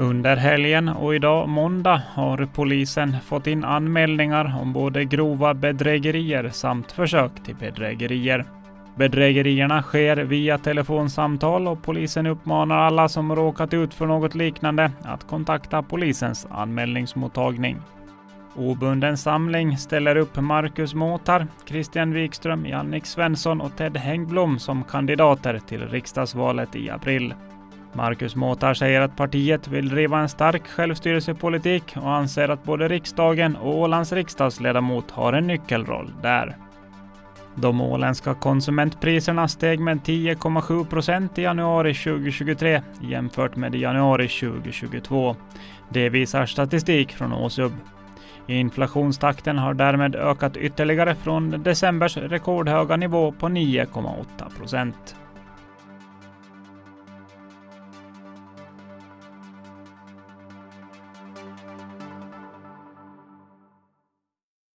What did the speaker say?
Under helgen och idag måndag har polisen fått in anmälningar om både grova bedrägerier samt försök till bedrägerier. Bedrägerierna sker via telefonsamtal och polisen uppmanar alla som råkat ut för något liknande att kontakta polisens anmälningsmottagning. Obunden samling ställer upp Marcus Måtar, Christian Wikström, Jannik Svensson och Ted Hängblom som kandidater till riksdagsvalet i april. Marcus Måtar säger att partiet vill driva en stark självstyrelsepolitik och anser att både riksdagen och Ålands riksdagsledamot har en nyckelroll där. De åländska konsumentpriserna steg med 10,7 procent i januari 2023 jämfört med januari 2022. Det visar statistik från Åsub. Inflationstakten har därmed ökat ytterligare från decembers rekordhöga nivå på 9,8 procent.